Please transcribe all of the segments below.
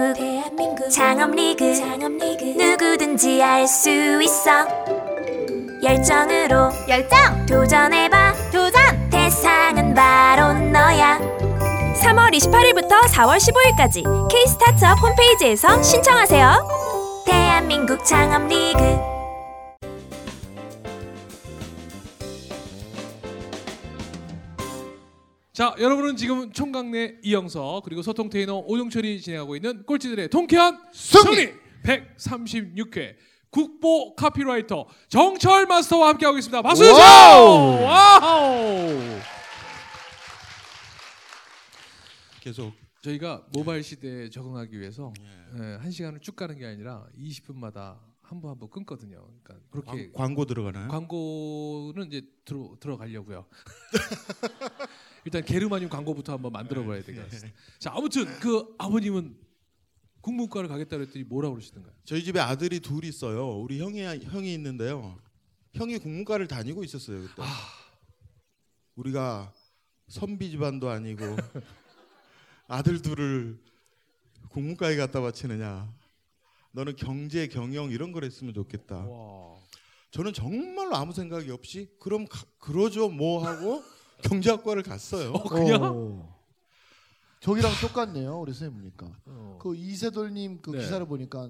대한민국 대한민국 창업리그. 창업리그. 누구든지 알 수 있어. 열정으로. 열정. 도전해봐. 도전. 대상은 바로 너야. 3월 28일부터 4월 15일까지 K-스타트업 홈페이지에서 신청하세요. 대한민국 창업리그 자, 여러분은 지금 총각네 이영석 그리고 소통테이너 오종철이 진행하고 있는 꼴찌들의 통쾌한 승리 136회 국보 카피라이터 정철 마스터와 함께하고 있습니다. 박수 주세요. Wow! Wow! 계속 저희가 모바일 시대에 적응하기 위해서 예, 한 시간을 쭉 가는 게 아니라 20분마다 한번한번 끊거든요. 그러니까 그렇게 광, 고 들어가나요? 광고는 이제 들어 들어가려고요. 일단 게르마늄 광고부터 한번 만들어 봐야 되겠습니다. 자, 아무튼 그 아버님은 국문과를 가겠다 그랬더니 뭐라 그러시던가요? 저희 집에 아들이 둘 있어요. 우리 형이 형이 있는데요. 형이 국문과를 다니고 있었어요 그때. 우리가 선비 집안도 아니고 아들 둘을 국문과에 갖다 바치느냐. 너는 경제 경영 이런 걸 했으면 좋겠다. 와. 저는 정말로 아무 생각이 없이 그럼 가, 그러죠 뭐 하고 경제학과를 갔어요. 그냥? 어. 저기랑 똑같네요. 우리 선생님이니까. 어. 그 이세돌님 그 네. 기사를 보니까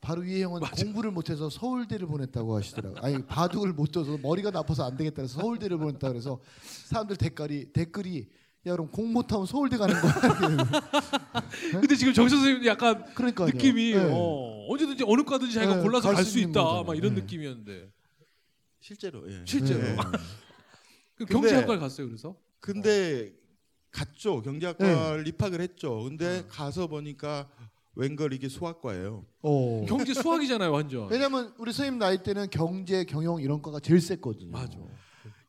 바로 위에 형은 공부를 못해서 서울대를 보냈다고 하시더라고요. 아니 바둑을 못 둬서 머리가 나빠서 안 되겠다 그래서 서울대를 보냈다 그래서 사람들 댓글이 댓글이 야 그럼 공 못하면 서울대 가는 거야. 근데 지금 정철 선생님 약간 그러니까요. 느낌이 네. 어, 언제든지 어느 과든지 자기가 네, 골라서 갈갈수수 있는 있다. 거잖아요. 막 이런 네. 느낌이었는데 실제로. 예. 실제로. 그 근데- 경제학과를 갔어요. 그래서 근데 갔죠 경제학과를 입학을 했죠. 근데 어. 가서 보니까 웬걸 이게 수학과예요. 어. 경제 수학이잖아요, 완전. 왜냐면 우리 선생님 나이 때는 경제 경영 이런 거가 제일 셌거든요. 맞아.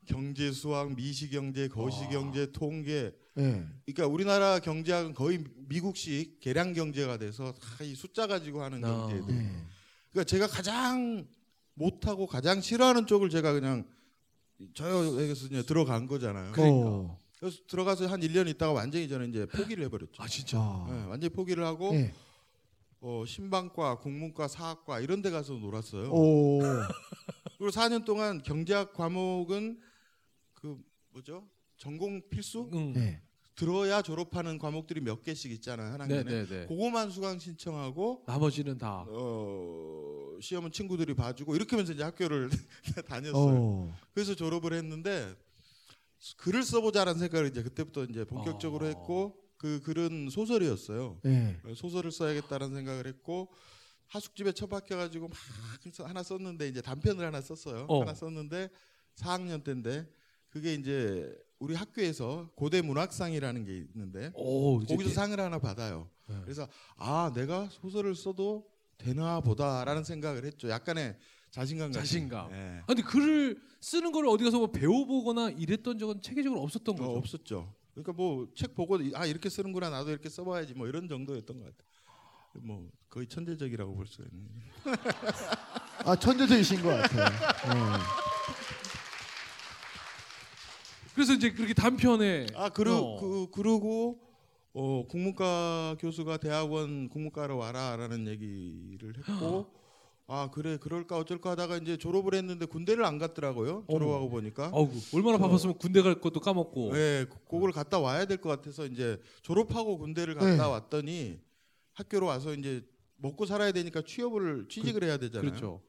경제 수학, 미시 경제, 거시 경제, 통계. 예. 그러니까 우리나라 경제학은 거의 미국식 계량 경제가 돼서 다 이 숫자 가지고 하는 아. 경제들. 예. 그러니까 제가 가장 못하고 가장 싫어하는 쪽을 제가 그냥 저에게서 이제 들어간 거잖아요. 그러니까. 어. 그래서 들어가서 한 1년 있다가 완전히 저는 이제 포기를 해버렸죠. 아 진짜. 자. 네, 완전히 포기를 하고 예. 어, 신방과, 국문과, 사학과 이런 데 가서 놀았어요. 오. 그리고 4년 동안 경제학 과목은 그 뭐죠? 전공 필수 응. 예. 들어야 졸업하는 과목들이 몇 개씩 있잖아요 한 네, 학년에. 네, 네. 그거만 수강 신청하고 나머지는 다. 어, 시험은 친구들이 봐주고 이렇게 하면서 이제 학교를 다녔어요. 어. 그래서 졸업을 했는데 글을 써보자라는 생각을 이제 그때부터 이제 본격적으로 어. 했고 그 글은 소설이었어요. 예. 소설을 써야겠다는 생각을 했고 하숙집에 처박혀가지고 막 하나 썼는데 이제 단편을 하나 썼어요. 어. 하나 썼는데 4학년 때인데 그게 이제 우리 학교에서 고대 문학상이라는 게 있는데 오, 거기서 게- 상을 하나 받아요. 네. 그래서 아 내가 소설을 써도 되나 보다라는 생각을 했죠. 약간의 자신감 같은. 자신감. 예. 아, 근데 글을 쓰는 걸 어디 가서 뭐 배워보거나 이랬던 적은 체계적으로 없었던 거죠. 어, 없었죠. 그러니까 뭐 책 보고 아 이렇게 쓰는구나 나도 이렇게 써봐야지 뭐 이런 정도였던 것 같아요. 뭐 거의 천재적이라고 볼 수가 있는. 아 천재적이신 것 같아요. 예. 그래서 이제 그렇게 단편에 아 그러 어. 그 그러고 어 국문과 교수가 대학원 국문과로 와라라는 얘기를 했고 아 그래 그럴까 어쩔까 하다가 이제 졸업을 했는데 군대를 안 갔더라고요. 졸업하고 보니까. 어우, 얼마나 바빴으면 군대 갈 것도 까먹고. 네, 그- 그걸 갔다 와야 될 것 같아서 이제 졸업하고 군대를 갔다 네. 왔더니 학교로 와서 이제 먹고 살아야 되니까 취업을 취직을 해야 되잖아요. 그렇죠.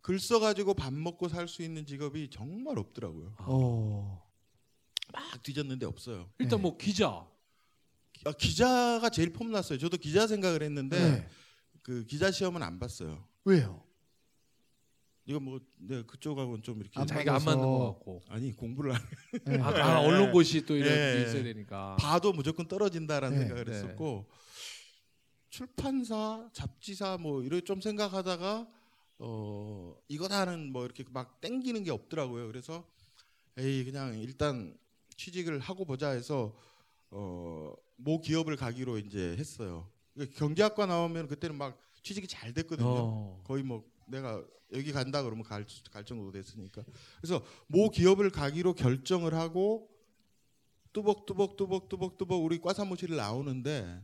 글 써가지고 밥 먹고 살 수 있는 직업이 정말 없더라고요. 어. 막 뒤졌는데 없어요. 일단 네. 뭐 기자. 아, 기자가 제일 폼났어요. 저도 기자 생각을 했는데 네. 그 기자 시험은 안 봤어요. 왜요? 이거 뭐 네, 그쪽하고는 좀 이렇게 안 자기가 안. 맞는 것 같고. 아니 공부를 안 예. 아, 아, 언론고시 또 이런 네. 게 있어야 되니까. 봐도 무조건 떨어진다라는 네. 생각을 네. 했었고 출판사, 잡지사 뭐 이런 좀 생각하다가 어 이거다는 뭐 이렇게 막 땡기는 게 없더라고요. 그래서 에이 그냥 일단 취직을 하고 보자 해서 어 모 기업을 가기로 이제 했어요. 경제학과 나오면 그때는 막 취직이 잘 됐거든요. 어. 거의 뭐 내가 여기 간다 그러면 갈, 갈 정도 됐으니까 그래서 모 기업을 가기로 결정을 하고 뚜벅뚜벅 뚜벅뚜벅 뚜벅 우리 과 사무실을 나오는데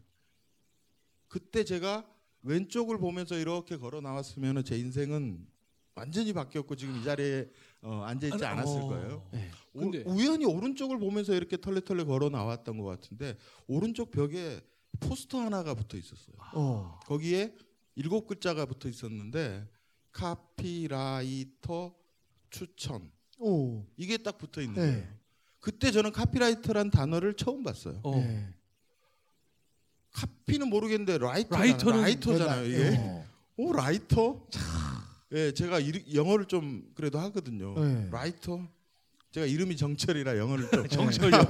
그때 제가 왼쪽을 보면서 이렇게 걸어 나왔으면 제 인생은 완전히 바뀌었고 지금 이 자리에 어, 앉아 있지 않았을 어. 거예요. 네. 우- 근데- 우연히 오른쪽을 보면서 이렇게 털레털레 걸어 나왔던 것 같은데 오른쪽 벽에 포스터 하나가 붙어 있었어요. 어. 거기에 일곱 글자가 붙어 있었는데 카피라이터 추천 오. 이게 딱 붙어 있는 네. 거예요. 그때 저는 카피라이터란 단어를 처음 봤어요. 어. 네. 카피는 모르겠는데 writer writer는 writer잖아요. 이게. 어. 오 writer? 예, 제가 이, 영어를 좀 그래도 하거든요. 네. Writer. 제가 이름이 정철이라 영어를 좀 정철 영어.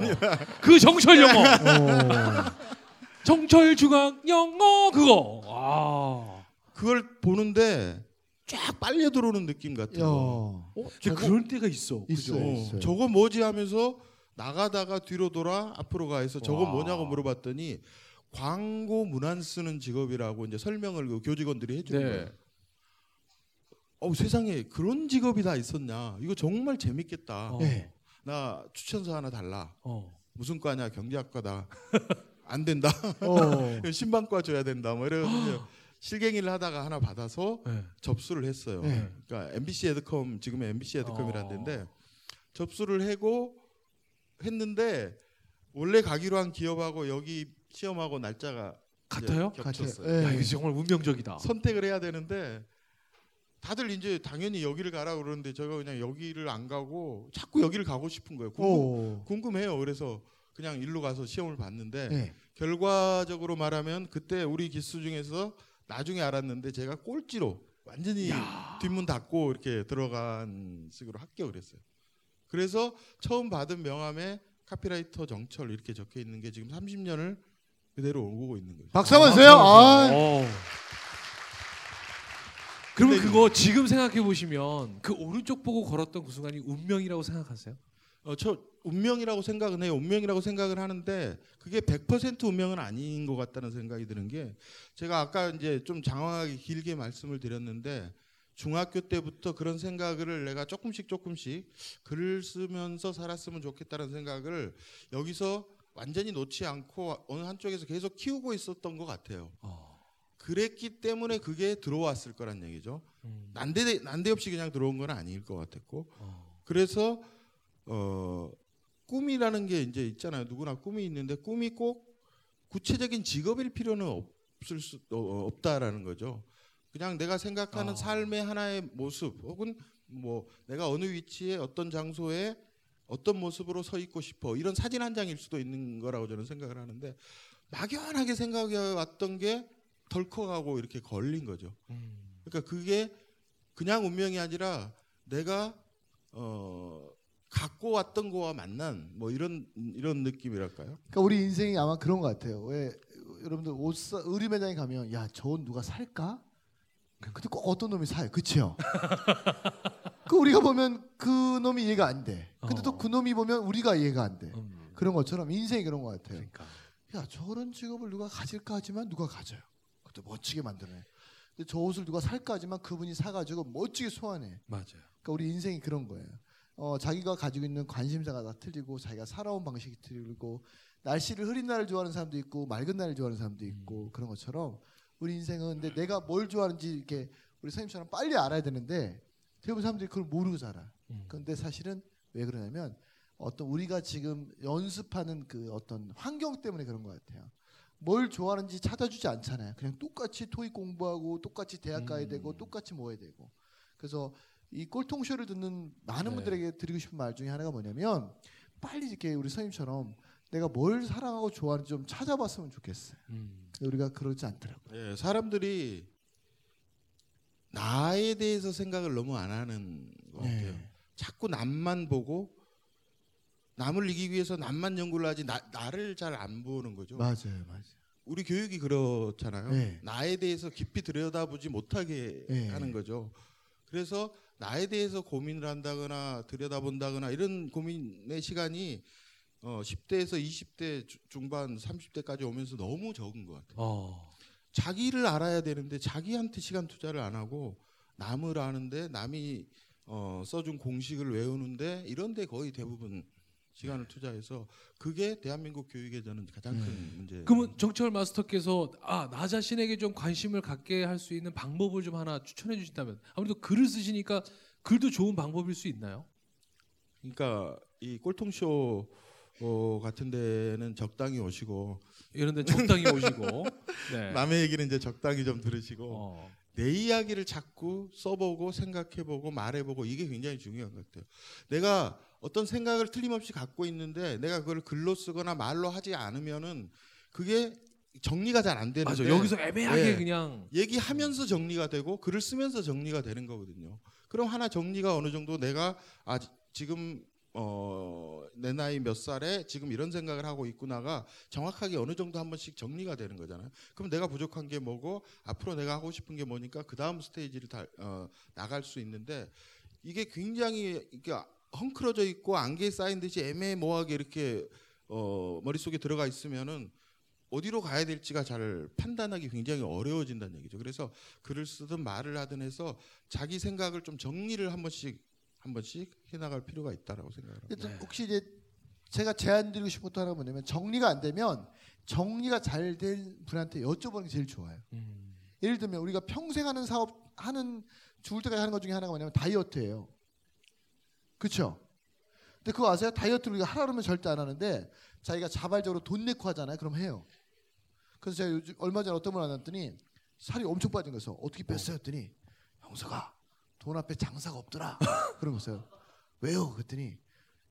그 정철 영어. 어. 정철 중앙 영어 그거. 아. 그걸 보는데 쫙 빨려 들어오는 느낌. 거. 어, 근데 그럴 때가 있어. 있어요. 그죠? 있어요. 저거 뭐지 하면서 나가다가 뒤로 돌아 앞으로 가 해서 저거 와. 뭐냐고 물어봤더니 광고 문안 쓰는 직업이라고 이제 설명을 그 교직원들이 해주는 네. 거예요. 어 세상에 그런 직업이 다 있었냐? 이거 정말 재밌겠다. 어. 네. 나 추천서 하나 달라. 어. 무슨 과냐? 경제학과다. 안 된다. 어. 신방과 줘야 된다. 뭐 이래가지고 실갱이를 하다가 하나 받아서 네. 접수를 했어요. 네. 그러니까 MBC 에드컴 지금의 MBC 에드컴이라는 어. 데인데 접수를 하고 했는데 원래 가기로 한 기업하고 여기 시험하고 날짜가 같아요? 겹쳤어요. 같아요. 야, 네. 이거 정말 운명적이다. 선택을 해야 되는데 다들 이제 당연히 여기를 가라 그러는데 제가 그냥 여기를 안 가고 자꾸 여기를 가고 싶은 거예요. 궁금, 오. 궁금 해요. 그래서 그냥 일로 가서 시험을 봤는데 네. 결과적으로 말하면 그때 우리 기수 중에서 나중에 알았는데 제가 꼴찌로 완전히 뒷문 닫고 이렇게 들어간 식으로 합격을 했어요. 그래서 처음 받은 명함에 카피라이터 정철 이렇게 적혀 있는 게 지금 30년을 그대로 오고 있는 거죠. 박수 한번 주세요. 아. 어. 그러면 그거 지금 생각해 보시면 그 오른쪽 보고 걸었던 그 순간이 운명이라고 생각하세요? 어, 저 운명이라고 생각은 해요. 운명이라고 생각을 하는데 그게 100% 운명은 아닌 것 같다는 생각이 드는 게 제가 아까 이제 좀 장황하게 길게 말씀을 드렸는데 중학교 때부터 그런 생각을 내가 조금씩 조금씩 글을 쓰면서 살았으면 좋겠다는 생각을 여기서 완전히 놓지 않고 어느 한쪽에서 계속 키우고 있었던 것 같아요. 어. 그랬기 때문에 그게 들어왔을 거란 얘기죠. 음. 난데 난데없이 그냥 들어온 건 아닐 것 같았고 어. 그래서 어 꿈이라는 게 이제 있잖아요. 누구나 꿈이 있는데 꿈이 꼭 구체적인 직업일 필요는 없을 수 어, 없다라는 거죠. 그냥 내가 생각하는 아. 삶의 하나의 모습 혹은 뭐 내가 어느 위치에 어떤 장소에 어떤 모습으로 서 있고 싶어 이런 사진 한 장일 수도 있는 거라고 저는 생각을 하는데 막연하게 생각해 왔던 게 덜컥하고 이렇게 걸린 거죠. 음. 그러니까 그게 그냥 운명이 아니라 내가 어 갖고 왔던 거와 만난 뭐 이런 이런 느낌이랄까요? 그러니까 우리 인생이 아마 그런 것 같아요. 왜 여러분들 옷 사, 의류 매장에 가면 야저옷 누가 살까? 근데 꼭 어떤 놈이 사요, 그렇죠? 그 우리가 보면 그 놈이 이해가 안 돼. 근데 또 어. 그 놈이 보면 우리가 이해가 안 돼. 음. 그런 것처럼 인생이 그런 것 같아요. 그러니까. 야 저런 직업을 누가 가질까 하지만 누가 가져요. 그것도 멋지게 만드네. 근데 저 옷을 누가 살까 하지만 그분이 사가지고 멋지게 소환해. 맞아요. 그러니까 우리 인생이 그런 거예요. 어, 자기가 가지고 있는 관심사가 다 틀리고 자기가 살아온 방식이 틀리고 날씨를 흐린 날을 좋아하는 사람도 있고 맑은 날을 좋아하는 사람도 있고 그런 것처럼 우리 인생은 근데 내가 뭘 좋아하는지 이렇게 우리 선생님처럼 빨리 알아야 되는데 대부분 사람들이 그걸 모르고 살아. 음. 근데 사실은 왜 그러냐면 어떤 우리가 지금 연습하는 그 어떤 환경 때문에 그런 것 같아요. 뭘 좋아하는지 찾아주지 않잖아요. 그냥 똑같이 토익 공부하고 똑같이 대학 가야 음. 되고 똑같이 뭐 해야 되고. 그래서 이 꼴통쇼를 듣는 많은 네. 분들에게 드리고 싶은 말 중에 하나가 뭐냐면 빨리 이렇게 우리 선생님처럼 내가 뭘 사랑하고 좋아하는지 좀 찾아봤으면 좋겠어요. 음. 우리가 그러지 않더라고요. 예, 사람들이 나에 대해서 생각을 너무 안 하는 것 같아요. 네. 자꾸 남만 보고 남을 이기기 위해서 남만 연구를 하지 나, 나를 잘 안 보는 거죠. 맞아요, 맞아요. 우리 교육이 그렇잖아요. 네. 나에 대해서 깊이 들여다보지 못하게 네. 하는 거죠. 그래서 나에 대해서 고민을 한다거나 들여다본다거나 이런 고민의 시간이 어, 10대에서 20대 주- 중반, 30대까지 오면서 너무 적은 것 같아요. 어. 자기를 알아야 되는데 자기한테 시간 투자를 안 하고 남을 아는데 남이 어, 써준 공식을 외우는데 이런데 거의 대부분 시간을 투자해서 그게 대한민국 교육에 저는 가장 큰 문제. 그러면 정철 마스터께서 아 나 자신에게 좀 관심을 갖게 할 수 있는 방법을 좀 하나 추천해 주신다면 아무래도 글을 쓰시니까 글도 좋은 방법일 수 있나요? 그러니까 이 꼴통쇼 어, 같은 데는 적당히 오시고 이런 데 적당히 오시고 네. 남의 얘기는 이제 적당히 좀 들으시고 어. 내 이야기를 자꾸 써보고 생각해보고 말해보고 이게 굉장히 중요한 것 같아요. 내가 어떤 생각을 틀림없이 갖고 있는데 내가 그걸 글로 쓰거나 말로 하지 않으면은 그게 정리가 잘 안 되는데 맞아 여기서 애매하게 네. 그냥 얘기하면서 정리가 되고 글을 쓰면서 정리가 되는 거거든요. 그럼 하나 정리가 어느 정도 내가 아 지금 어, 내 나이 몇 살에 지금 이런 생각을 하고 있구나가 정확하게 어느 정도 한 번씩 정리가 되는 거잖아요. 그럼 내가 부족한 게 뭐고 앞으로 내가 하고 싶은 게 뭐니까 그 다음 스테이지를 다, 어, 나갈 수 있는데 이게 굉장히 이게 헝클어져 있고 안개에 쌓인 듯이 애매모호하게 이렇게 어, 머릿속에 들어가 있으면은 어디로 가야 될지가 잘 판단하기 굉장히 어려워진다는 얘기죠. 그래서 글을 쓰든 말을 하든 해서 자기 생각을 좀 정리를 한 번씩 한 번씩 해 나갈 필요가 있다라고 생각합니다. 일단 네. 혹시 이제 제가 제안 드리고 싶은 것도 하나가 뭐냐면 정리가 안 되면 정리가 잘 된 분한테 여쭤보는 게 제일 좋아요. 음. 예를 들면 우리가 평생 하는 사업 하는 죽을 때까지 하는 것 중에 하나가 뭐냐면 다이어트예요. 그렇죠? 근데 그거 아세요? 다이어트를 우리가 하라 그러면 절대 안 하는데 자기가 자발적으로 돈 내고 하잖아요. 그럼 해요. 그래서 제가 요즘 얼마 전에 어떤 분을 만났더니 살이 엄청 빠진 거서 어떻게 뺐어요? 했더니 형사가 돈 앞에 장사가 없더라. 그런 거였어요. 왜요? 그랬더니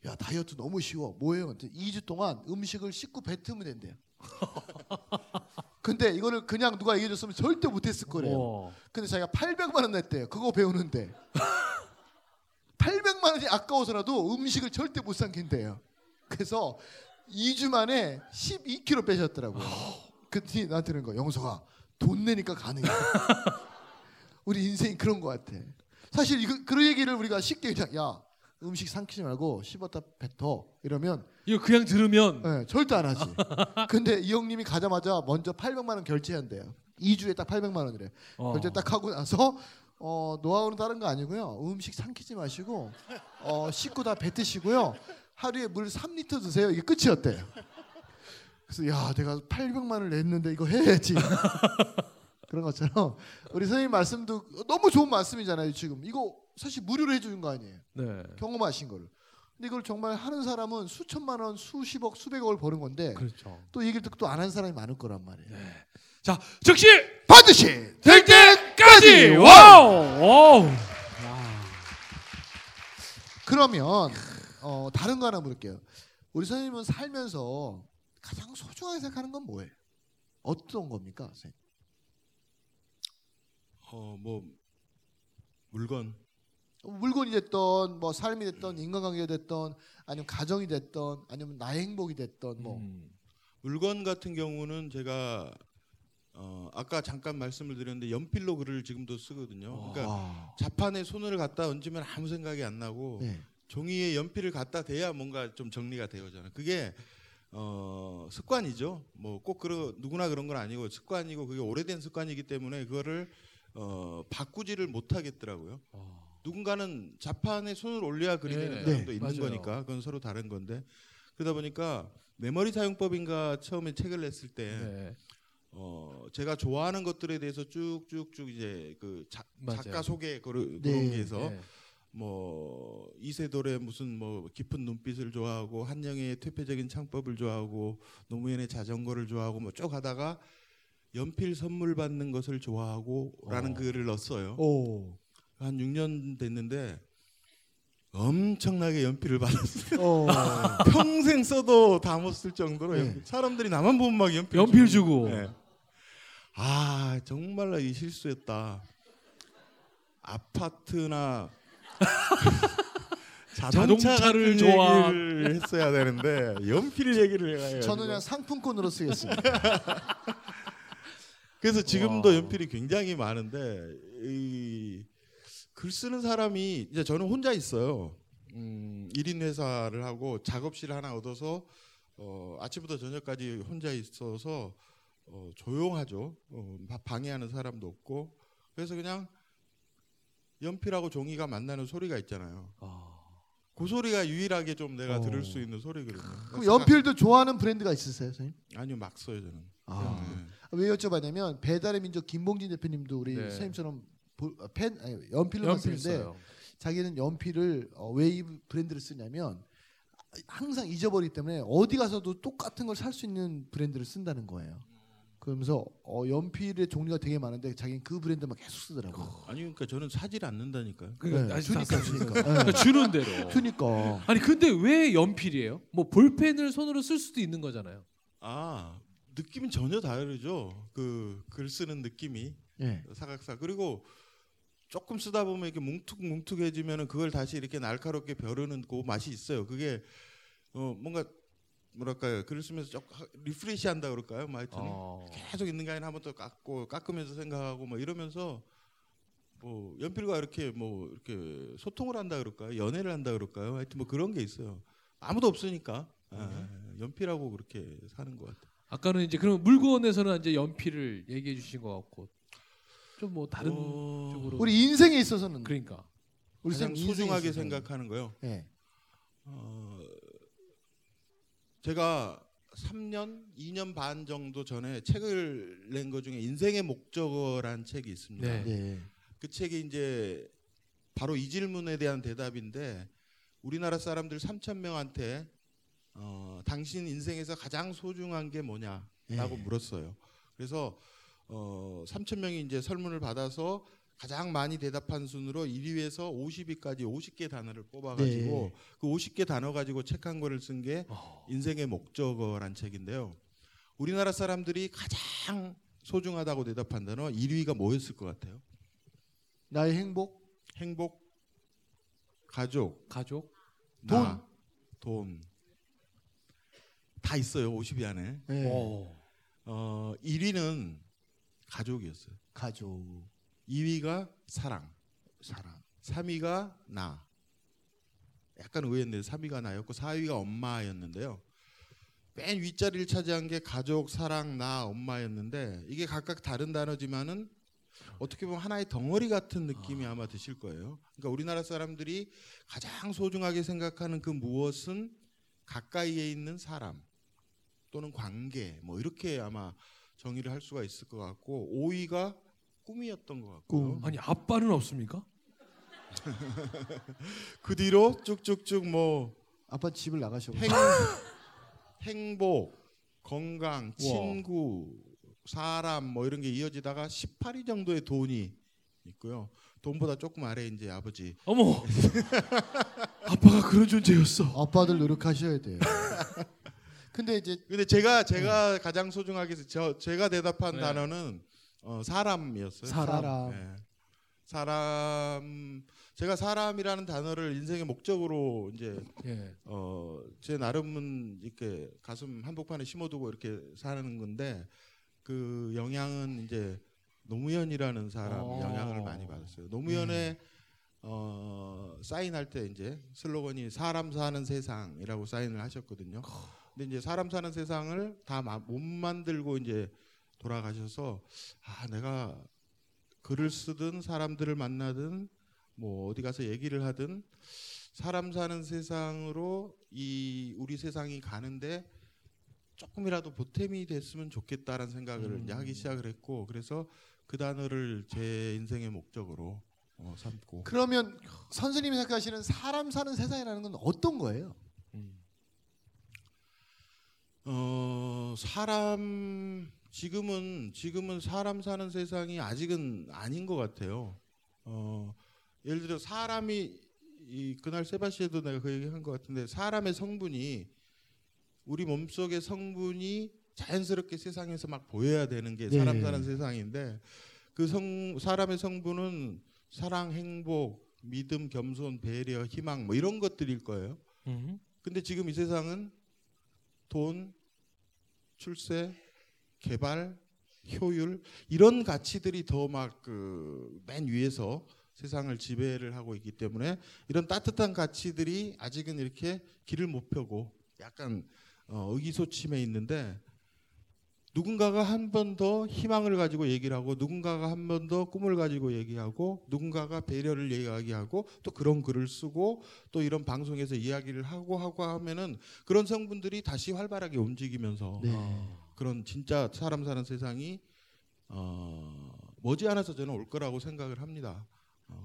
야 다이어트 너무 쉬워. 뭐예요? 그랬더니 2주 동안 음식을 씻고 뱉으면 된대요. 근데 이거를 그냥 누가 얘기해 줬으면 절대 못했을 거래요. 어. 근데 자기가 800만 원 냈대요. 그거 배우는데 800 만 원이 아까워서라도 음식을 절대 못 삼킨대요. 그래서 2주 만에 12kg 빼셨더라고요. 그랬더니 나한테 그런 거 영석아 돈 내니까 가능해. 우리 인생이 그런 것 같아. 사실 이거 그런 얘기를 우리가 쉽게 그냥 야 음식 삼키지 말고 씹었다 뱉어 이러면 이거 그냥 들으면 네, 절대 안 하지. 근데 이 형님이 가자마자 먼저 800만 원 결제한대요. 2주에 딱 800만 원이래. 어. 결제 딱 하고 나서 어, 노하우는 다른 거 아니고요. 음식 삼키지 마시고 어, 씻고 다 뱉으시고요. 하루에 물 3리터 드세요. 이게 끝이었대요. 그래서 야, 내가 800만 원을 냈는데 이거 해야지. 그런 것처럼 우리 선생님 말씀도 너무 좋은 말씀이잖아요. 지금 이거 사실 무료로 해주는 거 아니에요. 네. 경험하신 거를. 근데 이걸 정말 하는 사람은 수천만 원, 수십억, 수백억을 버는 건데 그렇죠. 또 얘기를 듣고 또 안 하는 사람이 많을 거란 말이에요. 자 즉시 반드시 될 때 까지 wow. Wow. 그러면 어, 다른 거 하나 물을게요. 우리 선생님은 살면서 가장 소중하게 생각하는 건 뭐예요? 어떤 겁니까, 선생님? 어 뭐 물건 물건이 됐던 뭐 삶이 됐던 인간관계가 됐던 아니면 가정이 됐던 아니면 나의 행복이 됐던 뭐 음. 물건 같은 경우는 제가 어, 아까 잠깐 말씀을 드렸는데 연필로 글을 지금도 쓰거든요. 그러니까 와. 자판에 손을 갖다 얹으면 아무 생각이 안 나고 네. 종이에 연필을 갖다 대야 뭔가 좀 정리가 되어잖아요. 그게 어, 습관이죠. 뭐 꼭 그러 누구나 그런 건 아니고 습관이고 그게 오래된 습관이기 때문에 그거를 어, 바꾸지를 못하겠더라고요. 누군가는 자판에 손을 올려야 글이 네. 되는 사람도 네, 있는 맞아요. 거니까 그건 서로 다른 건데 그러다 보니까 메모리 사용법인가 처음에 책을 냈을 때 네. 어, 제가 좋아하는 것들에 대해서 쭉쭉쭉 이제 그 자. 작가 소개 그런 네. 그런 게 네. 뭐 이세돌의 무슨 뭐 깊은 눈빛을 좋아하고 한영의 퇴폐적인 창법을 좋아하고 노무현의 자전거를 좋아하고 뭐 쭉 하다가 연필 선물 받는 것을 좋아하고라는 어. 글을 넣었어요. 오. 한 6년 됐는데 엄청나게 연필을 받았어요. 어. 평생 써도 다 못 쓸 정도로 네. 사람들이 나만 보면 막 연필 연필 주고. 네. 아 정말로 이 실수였다. 아파트나 자동차 자동차를 같은 좋아- 얘기를 했어야 되는데 연필 얘기를 해가지고 저는 그냥 상품권으로 쓰겠습니다. 그래서 지금도 와. 연필이 굉장히 많은데 이, 글 쓰는 사람이 이제 저는 혼자 있어요. 음, 1인 회사를 하고 작업실 하나 얻어서 어, 아침부터 저녁까지 혼자 있어서 어, 조용하죠. 어, 바- 방해하는 사람도 없고 그래서 그냥 연필하고 종이가 만나는 소리가 있잖아요. 아. 그 소리가 유일하게 좀 내가 어. 들을 수 있는 소리거든요. 그럼 연필도 좋아하는 브랜드가 있으세요, 선생님? 아니요 막 써요 저는. 아. 네. 왜 여쭤봤냐면 배달의 민족 김봉진 대표님도 우리 네. 선생님처럼 보- 어, 펜 아니, 연필로만 연필 쓰는데 써요. 자기는 연필을 어, 왜이 브랜드를 쓰냐면 항상 잊어버리기 때문에 어디 가서도 똑같은 걸 살 수 있는 브랜드를 쓴다는 거예요. 그러면서 어, 연필의 종류가 되게 많은데 자기는 그 브랜드만 계속 쓰더라고요. 아니 그러니까 저는 사질 않는다니까요. 그러니까 네, 주니까 다 주니까. 그러니까 네. 주는 대로. 그러니까 아니 근데 왜 연필이에요? 뭐 볼펜을 손으로 쓸 수도 있는 거잖아요. 아 느낌은 전혀 다르죠. 그 글 쓰는 느낌이 예. 사각사 그리고 조금 쓰다 보면 이렇게 뭉툭뭉툭해지면은 그걸 다시 이렇게 날카롭게 벼르는 그 맛이 있어요. 그게 어 뭔가 뭐랄까요 글을 쓰면서 좀 refresh 한다 그럴까요? 뭐 하여튼 어. 계속 있는 게 아니라 한번 또 깎고 깎으면서 생각하고 뭐 이러면서 뭐 연필과 이렇게 뭐 이렇게 소통을 한다 그럴까요? 연애를 한다 그럴까요? 하여튼 뭐 그런 게 있어요. 아무도 없으니까 아, 연필하고 그렇게 사는 것 같아요. 아까는 이제 그럼 물건에서는 이제 연필을 얘기해 주신 것 같고 좀 뭐 다른 어, 쪽으로 우리 인생에 있어서는 그러니까 우리 가장 소중하게 있어서는. 생각하는 거요. 예. 어, 제가 3년, 2년 반 정도 전에 책을 낸 것 중에 인생의 목적어란 책이 있습니다. 네. 예. 그 책이 이제 바로 이 질문에 대한 대답인데 우리나라 사람들 3천 명한테 어, 당신 인생에서 가장 소중한 게 뭐냐라고 예. 물었어요. 그래서 어, 3천 명이 이제 설문을 받아서 가장 많이 대답한 순으로 1위에서 50위까지 50개 단어를 뽑아가지고 네. 그 50개 단어 가지고 책 한 권을 쓴게 어. 인생의 목적어란 책인데요. 우리나라 사람들이 가장 소중하다고 대답한 단어 1위가 뭐였을 것 같아요? 나의 행복, 행복, 가족, 가족 나, 돈. 다 있어요. 50위 안에. 예. 어. 어, 1위는 가족이었어요. 가족, 2위가 사랑. 사랑. 3위가 나. 약간 의외인데 3위가 나였고 4위가 엄마였는데요. 맨 윗자리를 차지한 게 가족, 사랑, 나, 엄마였는데 이게 각각 다른 단어지만은 어떻게 보면 하나의 덩어리 같은 느낌이 아마 드실 거예요. 그러니까 우리나라 사람들이 가장 소중하게 생각하는 그 무엇은 가까이에 있는 사람 또는 관계 뭐 이렇게 아마 정의를 할 수가 있을 것 같고 5위가 꿈이었던 것 같고요. 꿈. 아니 아빠는 없습니까? 그 뒤로 쭉쭉쭉 뭐 아빠 집을 나가셔. 행, 행복, 건강, 친구, 사람 뭐 이런 게 이어지다가 18위 정도의 돈이 있고요. 돈보다 조금 아래 이제 아버지. 어머 아빠가 그런 존재였어. 아빠들 노력하셔야 돼요. 근데 이제 근데 제가 제가 가장 소중하게 저 제가 대답한 네. 단어는 어, 사람이었어요. 사람. 사람. 네. 사람 제가 사람이라는 단어를 인생의 목적으로 이제 예. 어, 제 나름은 이렇게 가슴 한복판에 심어두고 이렇게 사는 건데 그 영향은 이제 노무현이라는 사람 어. 영향을 많이 받았어요. 노무현의 어, 사인할 때 이제 슬로건이 사람 사는 세상이라고 사인을 하셨거든요. 근데 이제 사람 사는 세상을 다 못 만들고 이제 돌아가셔서 아 내가 글을 쓰든 사람들을 만나든 뭐 어디 가서 얘기를 하든 사람 사는 세상으로 이 우리 세상이 가는데 조금이라도 보탬이 됐으면 좋겠다라는 생각을 이제 하기 시작을 했고 그래서 그 단어를 제 인생의 목적으로 어, 삼고 그러면 선생님이 생각하시는 사람 사는 세상이라는 건 어떤 거예요? 어 사람 지금은 지금은 사람 사는 세상이 아직은 아닌 것 같아요. 어 예를 들어 사람이 이 그날 세바시에도 내가 그 얘기 한 것 같은데 사람의 성분이 우리 몸속의 성분이 자연스럽게 세상에서 막 보여야 되는 게 사람 네. 사는 세상인데 그 성 사람의 성분은 사랑, 행복, 믿음, 겸손, 배려, 희망 뭐 이런 것들일 거예요. 음. 근데 지금 이 세상은 돈, 출세, 개발, 효율 이런 가치들이 더 막 그 맨 위에서 세상을 지배를 하고 있기 때문에 이런 따뜻한 가치들이 아직은 이렇게 길을 못 펴고 약간 어, 의기소침해 있는데 누군가가 한 번 더 희망을 가지고 얘기를 하고 누군가가 한 번 더 꿈을 가지고 얘기하고 누군가가 배려를 이야기하고 또 그런 글을 쓰고 또 이런 방송에서 이야기를 하고 하고 하면은 그런 성분들이 다시 활발하게 움직이면서 네. 그런 진짜 사람 사는 세상이 어, 머지않아서 저는 올 거라고 생각을 합니다.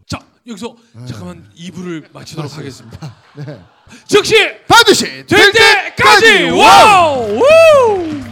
자 여기서 잠깐만 2부를 마치도록 하겠습니다. 네. 즉시 반드시 될 때까지 와우! 우!